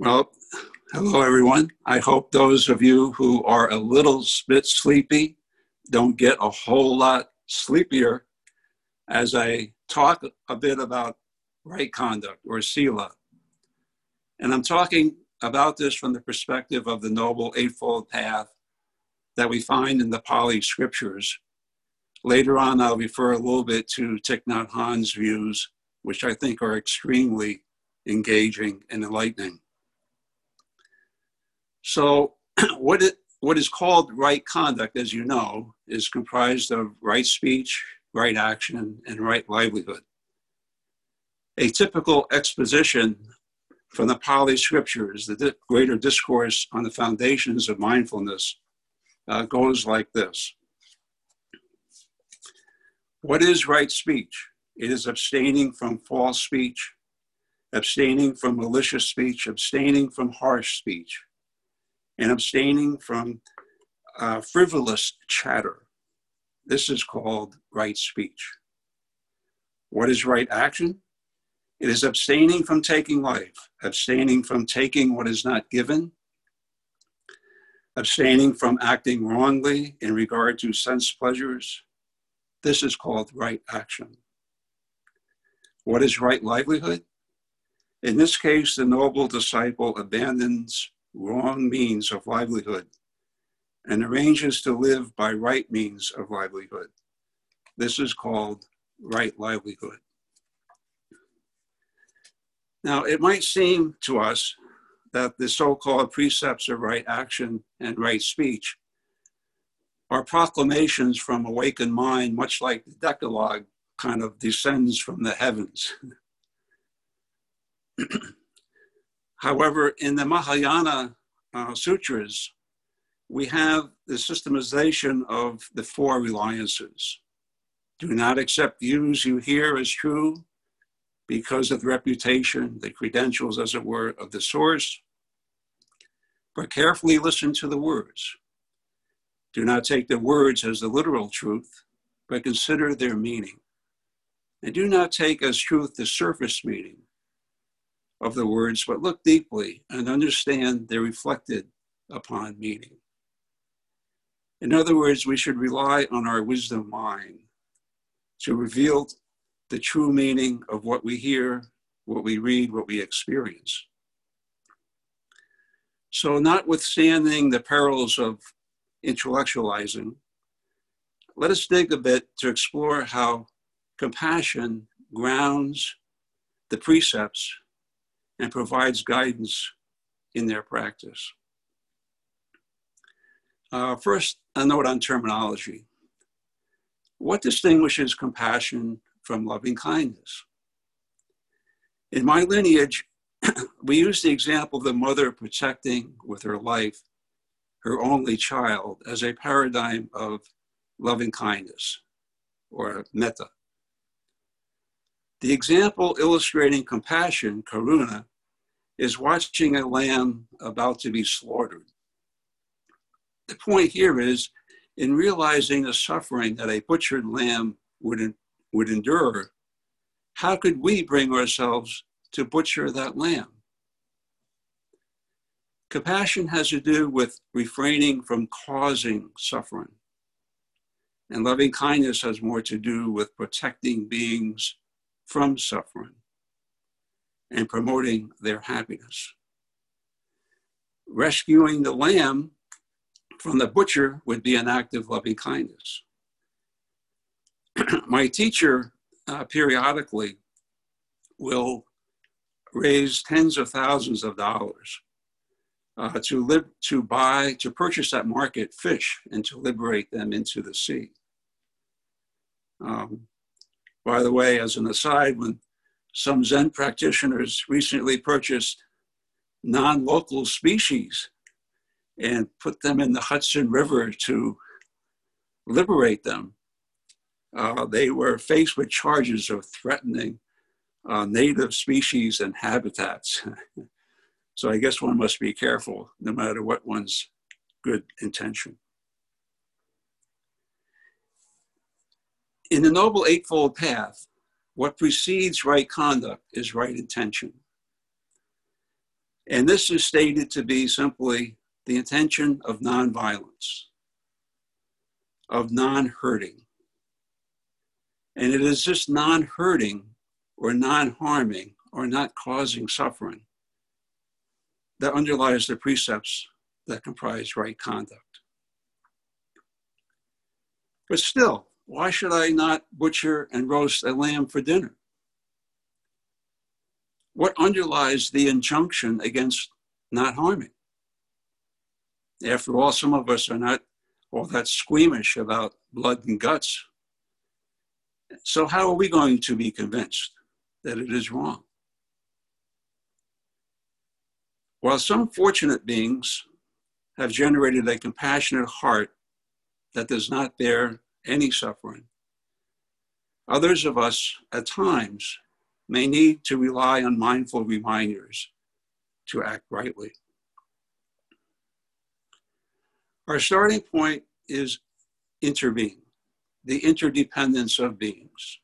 Well, hello everyone. I hope those of you who are a little bit sleepy don't get a whole lot sleepier as I talk a bit about right conduct or sila. And I'm talking about this from the perspective of the Noble Eightfold Path that we find in the Pali scriptures. Later on, I'll refer a little bit to Thich Nhat Hanh's views, which I think are extremely engaging and enlightening. So, what it what is called right conduct, as you know, is comprised of right speech, right action, and right livelihood. A typical exposition from the Pali scriptures, the greater discourse on the foundations of mindfulness, uh, goes like this What is right speech? It is abstaining from false speech, abstaining from malicious speech, abstaining from harsh speech and abstaining from uh, frivolous chatter. This is called right speech. What is right action? It is abstaining from taking life, abstaining from taking what is not given, abstaining from acting wrongly in regard to sense pleasures. This is called right action. What is right livelihood? In this case, the noble disciple abandons wrong means of livelihood and arranges to live by right means of livelihood. This is called right livelihood. Now, it might seem to us that the so called precepts of right action and right speech are proclamations from awakened mind, much like the Decalogue kind of descends from the heavens. However, in the Mahayana uh, sutras, we have the systemization of the four reliances. Do not accept views you hear as true because of the reputation, the credentials, as it were, of the source, but carefully listen to the words. Do not take the words as the literal truth, but consider their meaning. And do not take as truth the surface meaning, of the words, but look deeply and understand their reflected upon meaning. In other words, we should rely on our wisdom mind to reveal the true meaning of what we hear, what we read, what we experience. So, notwithstanding the perils of intellectualizing, let us dig a bit to explore how compassion grounds the precepts and provides guidance in their practice. Uh, first, a note on terminology. What distinguishes compassion from loving kindness? In my lineage, we use the example of the mother protecting with her life her only child as a paradigm of loving kindness or metta. The example illustrating compassion, karuna, is watching a lamb about to be slaughtered. The point here is in realizing the suffering that a butchered lamb would, would endure, how could we bring ourselves to butcher that lamb? Compassion has to do with refraining from causing suffering. And loving kindness has more to do with protecting beings from suffering and promoting their happiness. Rescuing the lamb from the butcher would be an act of loving kindness. My teacher uh, periodically will raise tens of thousands of dollars uh, to live to buy to purchase at market fish and to liberate them into the sea. Um, by the way, as an aside, when some Zen practitioners recently purchased non local species and put them in the Hudson River to liberate them. Uh, they were faced with charges of threatening uh, native species and habitats. so I guess one must be careful no matter what one's good intention. In the Noble Eightfold Path, what precedes right conduct is right intention. And this is stated to be simply the intention of nonviolence, of non hurting. And it is this non hurting or non harming or not causing suffering that underlies the precepts that comprise right conduct. But still, why should I not butcher and roast a lamb for dinner? What underlies the injunction against not harming? After all, some of us are not all that squeamish about blood and guts. So, how are we going to be convinced that it is wrong? While some fortunate beings have generated a compassionate heart that does not bear any suffering, others of us at times may need to rely on mindful reminders to act rightly. Our starting point is interbeing, the interdependence of beings,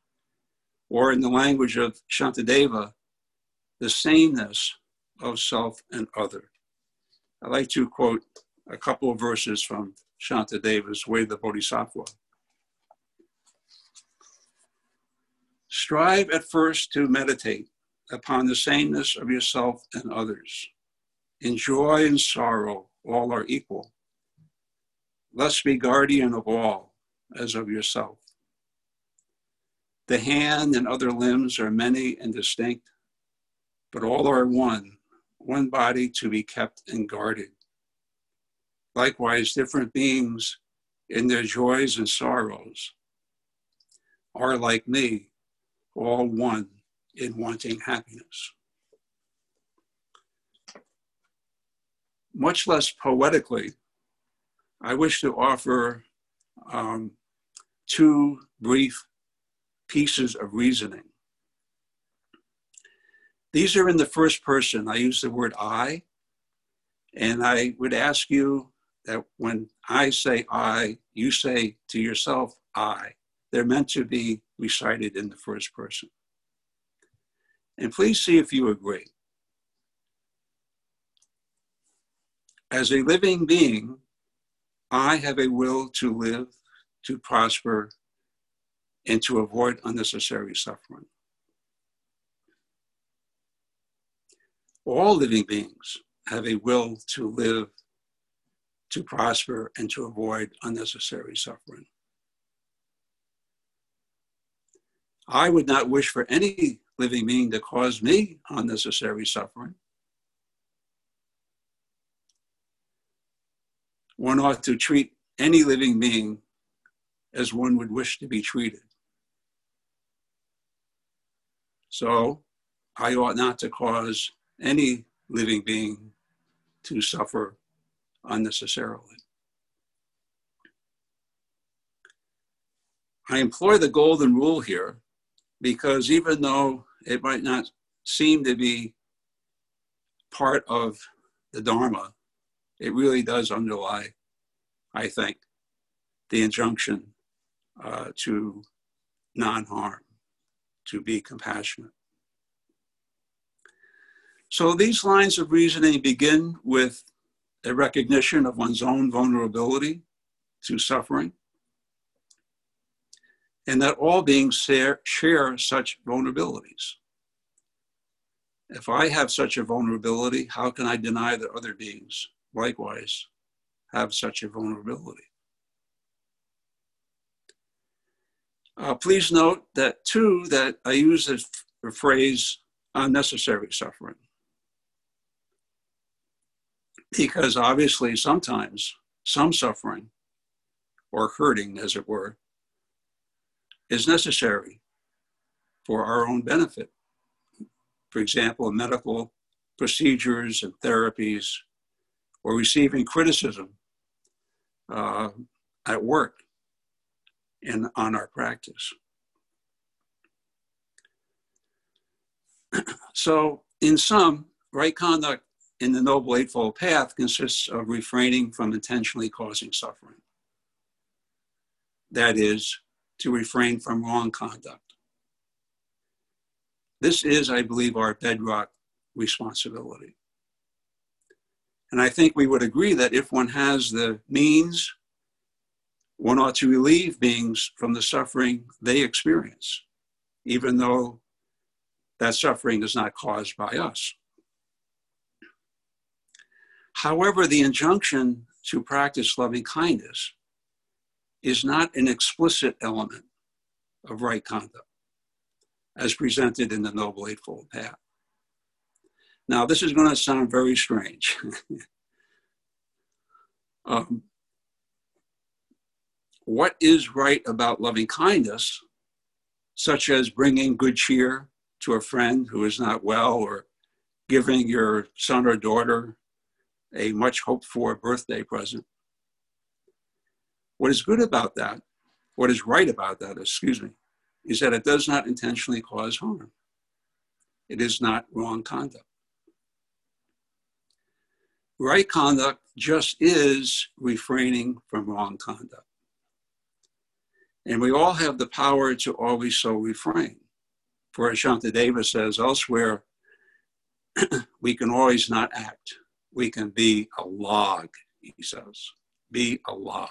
or in the language of Shantideva, the sameness of self and other. I'd like to quote a couple of verses from Shantideva's Way of the Bodhisattva. Strive at first to meditate upon the sameness of yourself and others. In joy and sorrow, all are equal. Thus be guardian of all as of yourself. The hand and other limbs are many and distinct, but all are one, one body to be kept and guarded. Likewise, different beings in their joys and sorrows are like me, all one in wanting happiness. Much less poetically, I wish to offer um, two brief pieces of reasoning. These are in the first person. I use the word I, and I would ask you that when I say I, you say to yourself I. They're meant to be recited in the first person. And please see if you agree. As a living being, I have a will to live, to prosper, and to avoid unnecessary suffering. All living beings have a will to live, to prosper, and to avoid unnecessary suffering. I would not wish for any living being to cause me unnecessary suffering. One ought to treat any living being as one would wish to be treated. So I ought not to cause any living being to suffer unnecessarily. I employ the golden rule here because even though it might not seem to be part of the Dharma, it really does underlie, I think, the injunction uh, to non harm, to be compassionate. So these lines of reasoning begin with a recognition of one's own vulnerability to suffering and that all beings share, share such vulnerabilities. If I have such a vulnerability, how can I deny that other beings likewise have such a vulnerability? Uh, please note that too, that I use the phrase unnecessary suffering. Because obviously sometimes some suffering or hurting, as it were, is necessary for our own benefit. For example, medical procedures and therapies, or receiving criticism uh, at work and on our practice. so, in sum, right conduct in the Noble Eightfold Path consists of refraining from intentionally causing suffering. That is, to refrain from wrong conduct. This is, I believe, our bedrock responsibility. And I think we would agree that if one has the means, one ought to relieve beings from the suffering they experience, even though that suffering is not caused by us. However, the injunction to practice loving kindness is not an explicit element of right conduct as presented in the Noble Eightfold Path. Now, this is going to sound very strange. um, what is right about loving kindness, such as bringing good cheer to a friend who is not well, or giving your son or daughter a much hoped for birthday present? What is good about that, what is right about that, excuse me, is that it does not intentionally cause harm. It is not wrong conduct. Right conduct just is refraining from wrong conduct. And we all have the power to always so refrain. For as Shantideva says elsewhere, we can always not act. We can be a log, he says. Be a log.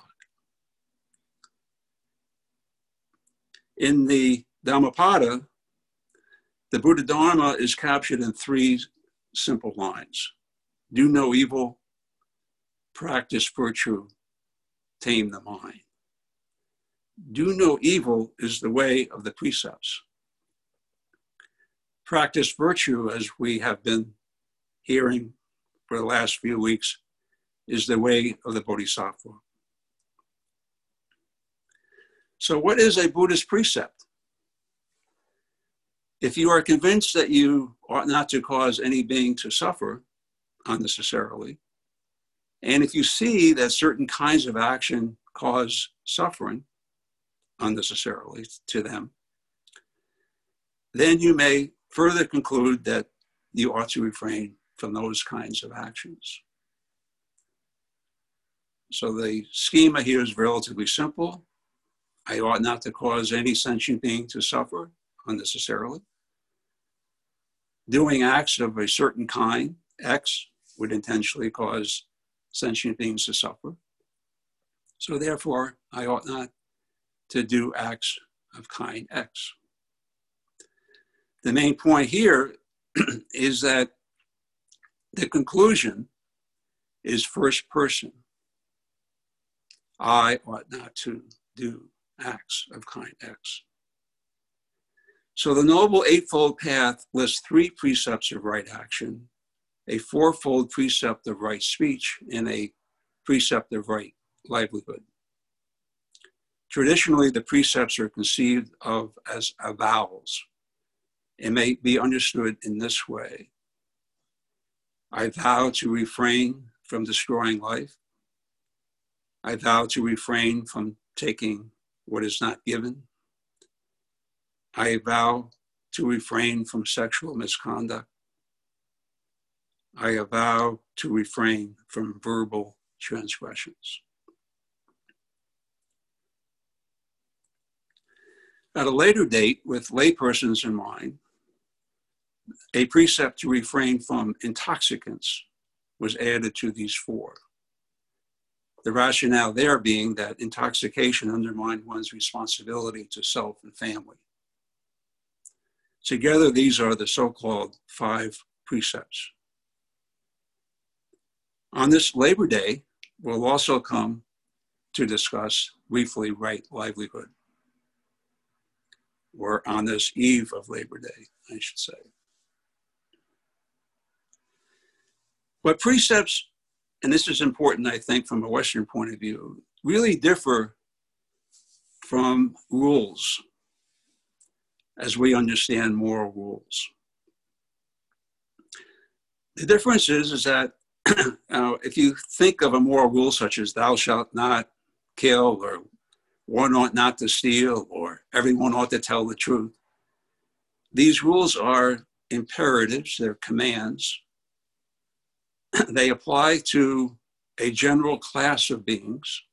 In the Dhammapada, the Buddha Dharma is captured in three simple lines do no evil, practice virtue, tame the mind. Do no evil is the way of the precepts. Practice virtue, as we have been hearing for the last few weeks, is the way of the Bodhisattva. So, what is a Buddhist precept? If you are convinced that you ought not to cause any being to suffer unnecessarily, and if you see that certain kinds of action cause suffering unnecessarily to them, then you may further conclude that you ought to refrain from those kinds of actions. So the schema here is relatively simple. I ought not to cause any sentient being to suffer unnecessarily. Doing acts of a certain kind, X, would intentionally cause sentient beings to suffer. So therefore, I ought not to do acts of kind X. The main point here is that the conclusion is first person. I ought not to do acts of kind X. So the Noble Eightfold Path lists three precepts of right action, a fourfold precept of right speech, and a precept of right livelihood. Traditionally, the precepts are conceived of as avowals and may be understood in this way I vow to refrain from destroying life. I vow to refrain from taking what is not given. I vow to refrain from sexual misconduct. I vow to refrain from verbal transgressions. At a later date, with laypersons in mind, a precept to refrain from intoxicants was added to these four. The rationale there being that intoxication undermined one's responsibility to self and family. Together, these are the so called five precepts. On this Labor Day, we'll also come to discuss briefly right livelihood, or on this eve of Labor Day, I should say. But precepts, and this is important, I think, from a Western point of view, really differ from rules as we understand moral rules. The difference is, is that uh, if you think of a moral rule such as thou shalt not kill or one ought not to steal or everyone ought to tell the truth, these rules are imperatives, they're commands. they apply to a general class of beings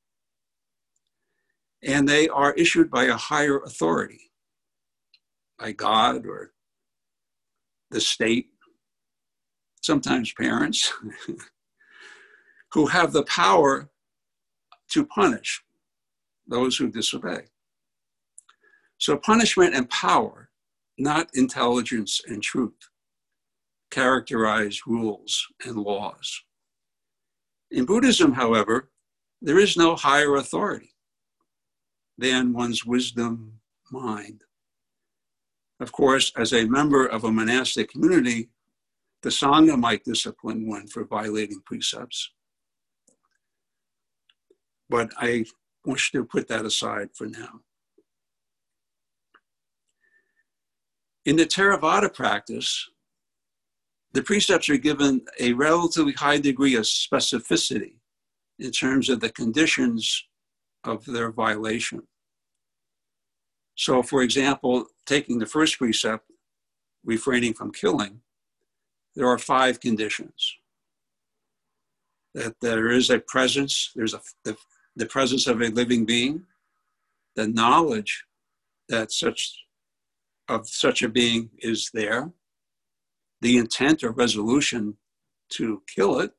and they are issued by a higher authority, by God or the state sometimes parents. who have the power to punish those who disobey. So, punishment and power, not intelligence and truth, characterize rules and laws. In Buddhism, however, there is no higher authority than one's wisdom mind. Of course, as a member of a monastic community, the Sangha might discipline one for violating precepts. But I wish to put that aside for now. In the Theravada practice, the precepts are given a relatively high degree of specificity in terms of the conditions of their violation. So, for example, taking the first precept, refraining from killing, there are five conditions. That there is a presence, there's a, the, the presence of a living being, the knowledge that such of such a being is there, the intent or resolution to kill it,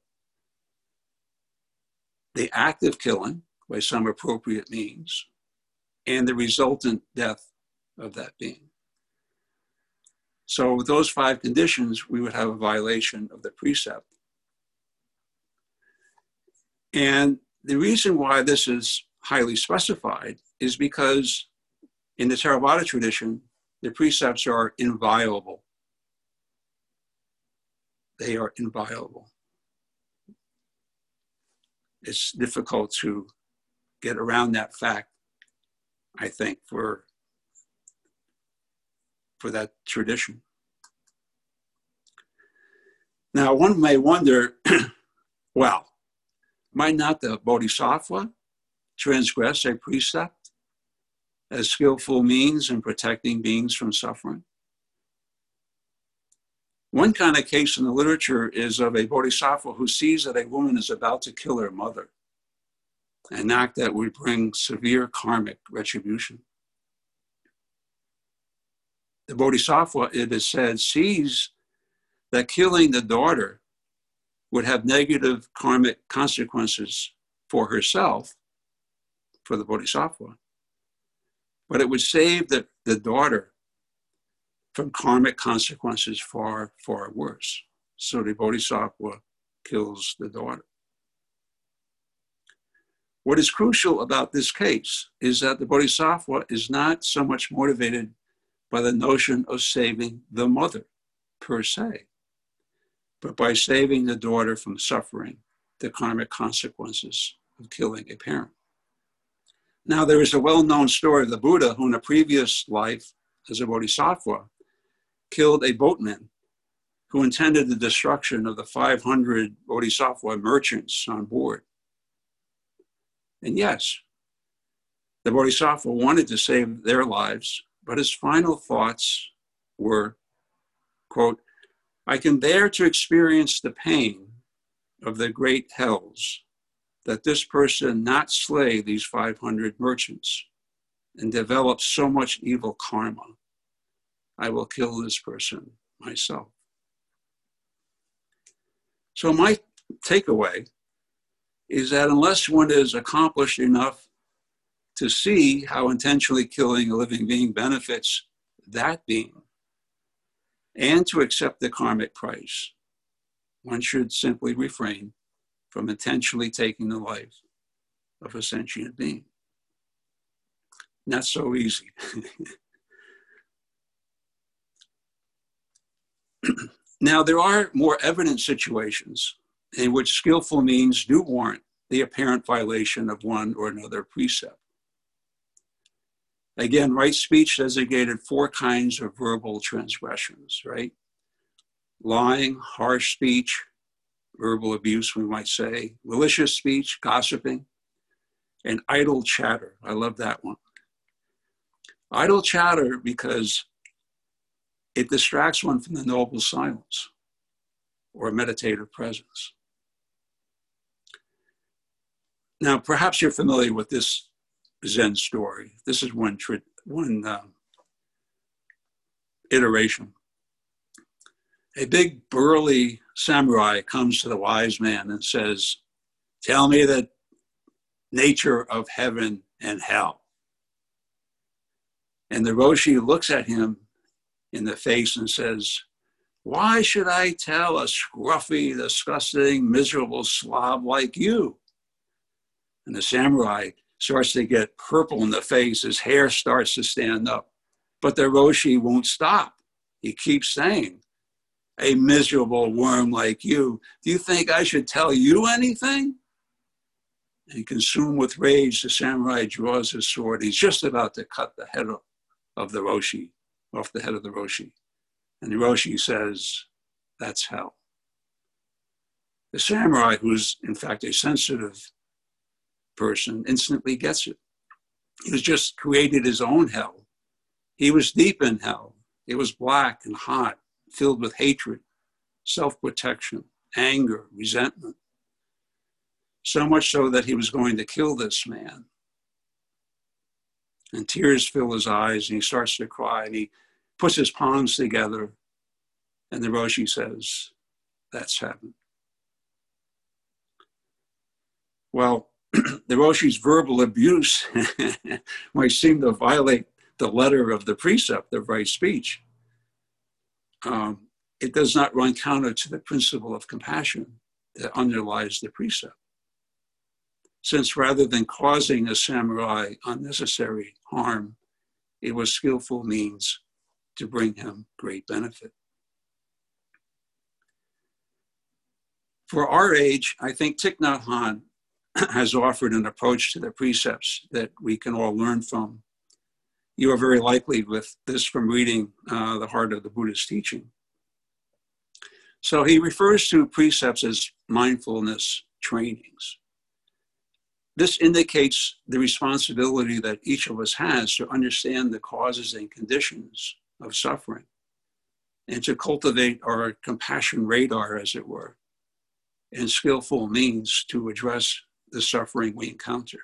the act of killing by some appropriate means, and the resultant death of that being. So, with those five conditions, we would have a violation of the precept. And the reason why this is highly specified is because in the Theravada tradition, the precepts are inviolable. They are inviolable. It's difficult to get around that fact, I think, for, for that tradition. Now, one may wonder well, might not the bodhisattva transgress a precept as skillful means in protecting beings from suffering? One kind of case in the literature is of a bodhisattva who sees that a woman is about to kill her mother, an act that would bring severe karmic retribution. The bodhisattva, it is said, sees that killing the daughter would have negative karmic consequences for herself, for the bodhisattva, but it would save the, the daughter from karmic consequences far, far worse. So the bodhisattva kills the daughter. What is crucial about this case is that the bodhisattva is not so much motivated by the notion of saving the mother per se, but by saving the daughter from suffering the karmic consequences of killing a parent. Now, there is a well known story of the Buddha who, in a previous life as a bodhisattva, killed a boatman who intended the destruction of the 500 Bodhisattva merchants on board. And yes, the Bodhisattva wanted to save their lives, but his final thoughts were, quote, I can bear to experience the pain of the great hells that this person not slay these 500 merchants and develop so much evil karma I will kill this person myself. So, my takeaway is that unless one is accomplished enough to see how intentionally killing a living being benefits that being and to accept the karmic price, one should simply refrain from intentionally taking the life of a sentient being. Not so easy. now, there are more evident situations in which skillful means do warrant the apparent violation of one or another precept. Again, right speech designated four kinds of verbal transgressions, right? Lying, harsh speech, verbal abuse, we might say, malicious speech, gossiping, and idle chatter. I love that one. Idle chatter because it distracts one from the noble silence or meditative presence. Now, perhaps you're familiar with this Zen story. This is one, one uh, iteration. A big burly samurai comes to the wise man and says, Tell me the nature of heaven and hell. And the Roshi looks at him in the face and says, Why should I tell a scruffy, disgusting, miserable slob like you? And the samurai starts to get purple in the face. His hair starts to stand up. But the Roshi won't stop. He keeps saying, A miserable worm like you, do you think I should tell you anything? And consumed with rage, the samurai draws his sword. He's just about to cut the head of the Roshi, off the head of the Roshi. And the Roshi says, That's hell. The samurai, who's in fact a sensitive person, instantly gets it. He was just created his own hell. He was deep in hell. It was black and hot, filled with hatred, self protection, anger, resentment. So much so that he was going to kill this man. And tears fill his eyes, and he starts to cry, and he puts his palms together. And the Roshi says, That's heaven. Well, the Roshi's verbal abuse might seem to violate the letter of the precept of right speech. Um, it does not run counter to the principle of compassion that underlies the precept. Since rather than causing a samurai unnecessary harm, it was skillful means to bring him great benefit. For our age, I think Thich Nhat Hanh has offered an approach to the precepts that we can all learn from. You are very likely with this from reading uh, the heart of the Buddha's teaching. So he refers to precepts as mindfulness trainings. This indicates the responsibility that each of us has to understand the causes and conditions of suffering and to cultivate our compassion radar, as it were, and skillful means to address the suffering we encounter.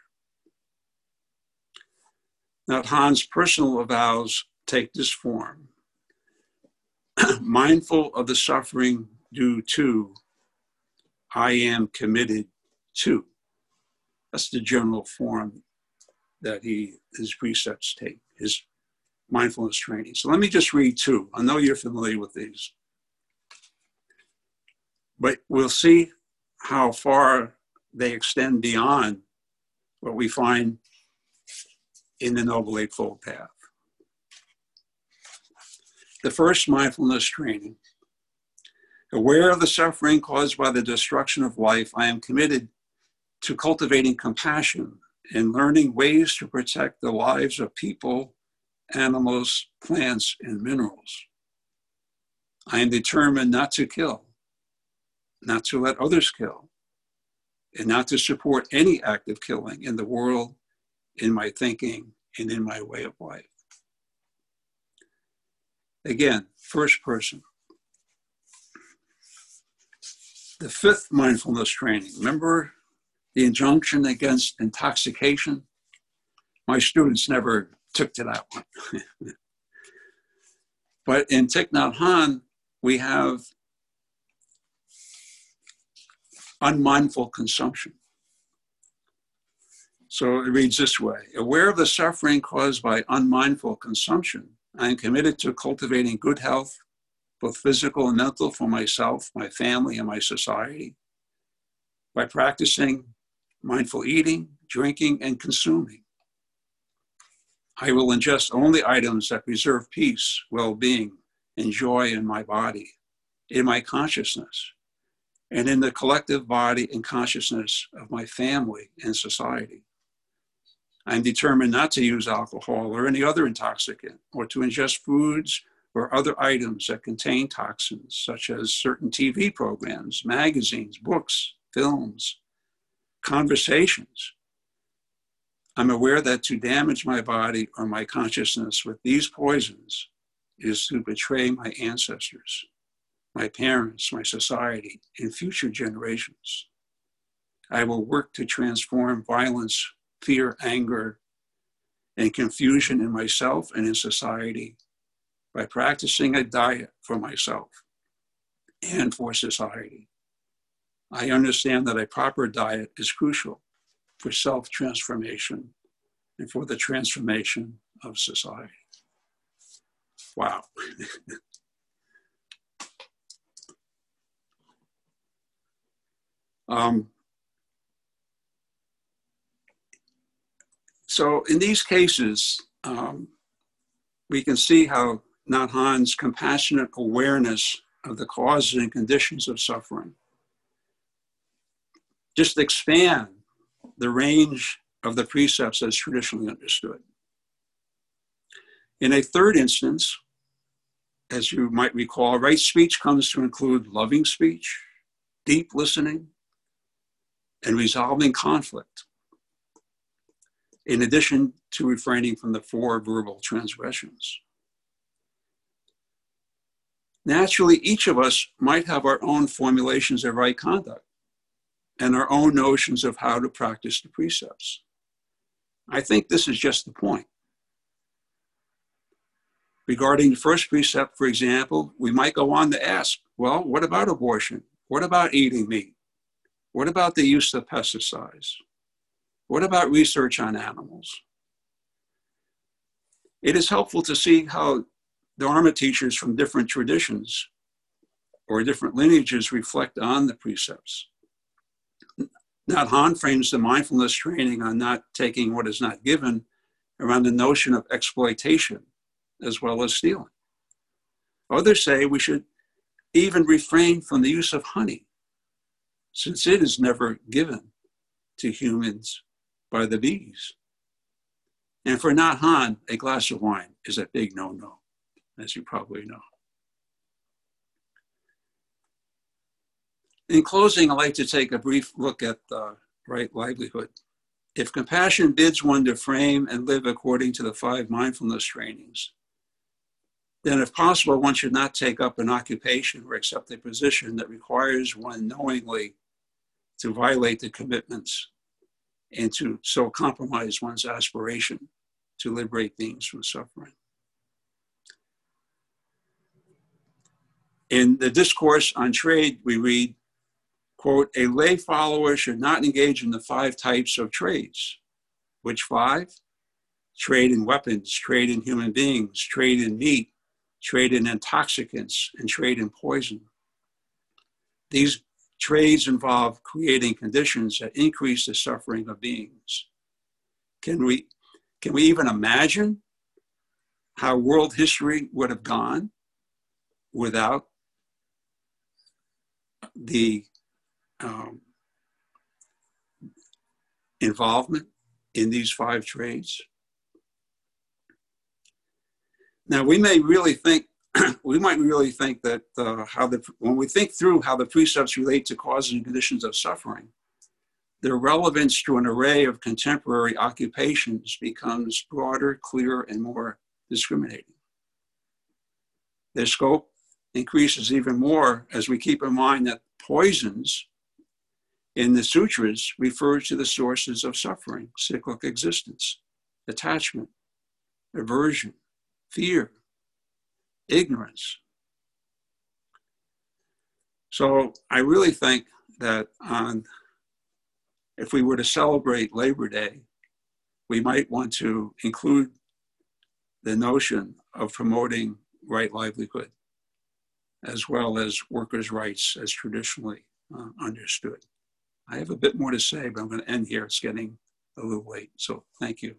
Now, Hanh's personal vows take this form mindful of the suffering due to, I am committed to. That's the general form that he his precepts take, his mindfulness training. So let me just read two. I know you're familiar with these. But we'll see how far they extend beyond what we find in the Noble Eightfold Path. The first mindfulness training. Aware of the suffering caused by the destruction of life, I am committed to cultivating compassion and learning ways to protect the lives of people, animals, plants, and minerals. I am determined not to kill, not to let others kill, and not to support any act of killing in the world, in my thinking, and in my way of life. Again, first person. The fifth mindfulness training. Remember the injunction against intoxication? My students never took to that one. but in Thich Nhat Hanh, we have unmindful consumption. So it reads this way Aware of the suffering caused by unmindful consumption, I am committed to cultivating good health, both physical and mental, for myself, my family, and my society by practicing mindful eating, drinking, and consuming. I will ingest only items that preserve peace, well being, and joy in my body, in my consciousness, and in the collective body and consciousness of my family and society. I'm determined not to use alcohol or any other intoxicant or to ingest foods or other items that contain toxins, such as certain TV programs, magazines, books, films, conversations. I'm aware that to damage my body or my consciousness with these poisons is to betray my ancestors my parents, my society, and future generations. I will work to transform violence, fear, anger, and confusion in myself and in society by practicing a diet for myself and for society. I understand that a proper diet is crucial for self transformation and for the transformation of society. Wow. um, so, in these cases, um, we can see how Hanh's compassionate awareness of the causes and conditions of suffering just expand the range of the precepts as traditionally understood. In a third instance, as you might recall, right speech comes to include loving speech, deep listening, and resolving conflict, in addition to refraining from the four verbal transgressions. Naturally, each of us might have our own formulations of right conduct and our own notions of how to practice the precepts. I think this is just the point. Regarding the first precept, for example, we might go on to ask, well, what about abortion? What about eating meat? What about the use of pesticides? What about research on animals? It is helpful to see how Dharma teachers from different traditions or different lineages reflect on the precepts. Nhat Hanh frames the mindfulness training on not taking what is not given around the notion of exploitation as well as stealing. Others say we should even refrain from the use of honey, since it is never given to humans by the bees. And for Nhat Hanh, a glass of wine is a big no no, as you probably know. In closing, I'd like to take a brief look at the right livelihood. If compassion bids one to frame and live according to the five mindfulness trainings, then if possible, one should not take up an occupation or accept a position that requires one knowingly to violate the commitments and to so compromise one's aspiration to liberate beings from suffering. In the discourse on trade, we read quote, a lay follower should not engage in the five types of trades. Which five? Trade in weapons, trade in human beings, trade in meat, trade in intoxicants, and trade in poison. These trades involve creating conditions that increase the suffering of beings. Can we, can we even imagine how world history would have gone without the um, involvement in these five trades. Now, we may really think, we might really think that uh, how the, when we think through how the precepts relate to causes and conditions of suffering, their relevance to an array of contemporary occupations becomes broader, clearer, and more discriminating. Their scope increases even more as we keep in mind that poisons in the sutras refers to the sources of suffering, cyclic existence, attachment, aversion, fear, ignorance. So I really think that on, if we were to celebrate Labor Day, we might want to include the notion of promoting right livelihood as well as workers' rights as traditionally uh, understood. I have a bit more to say, but I'm going to end here. It's getting a little late. So thank you.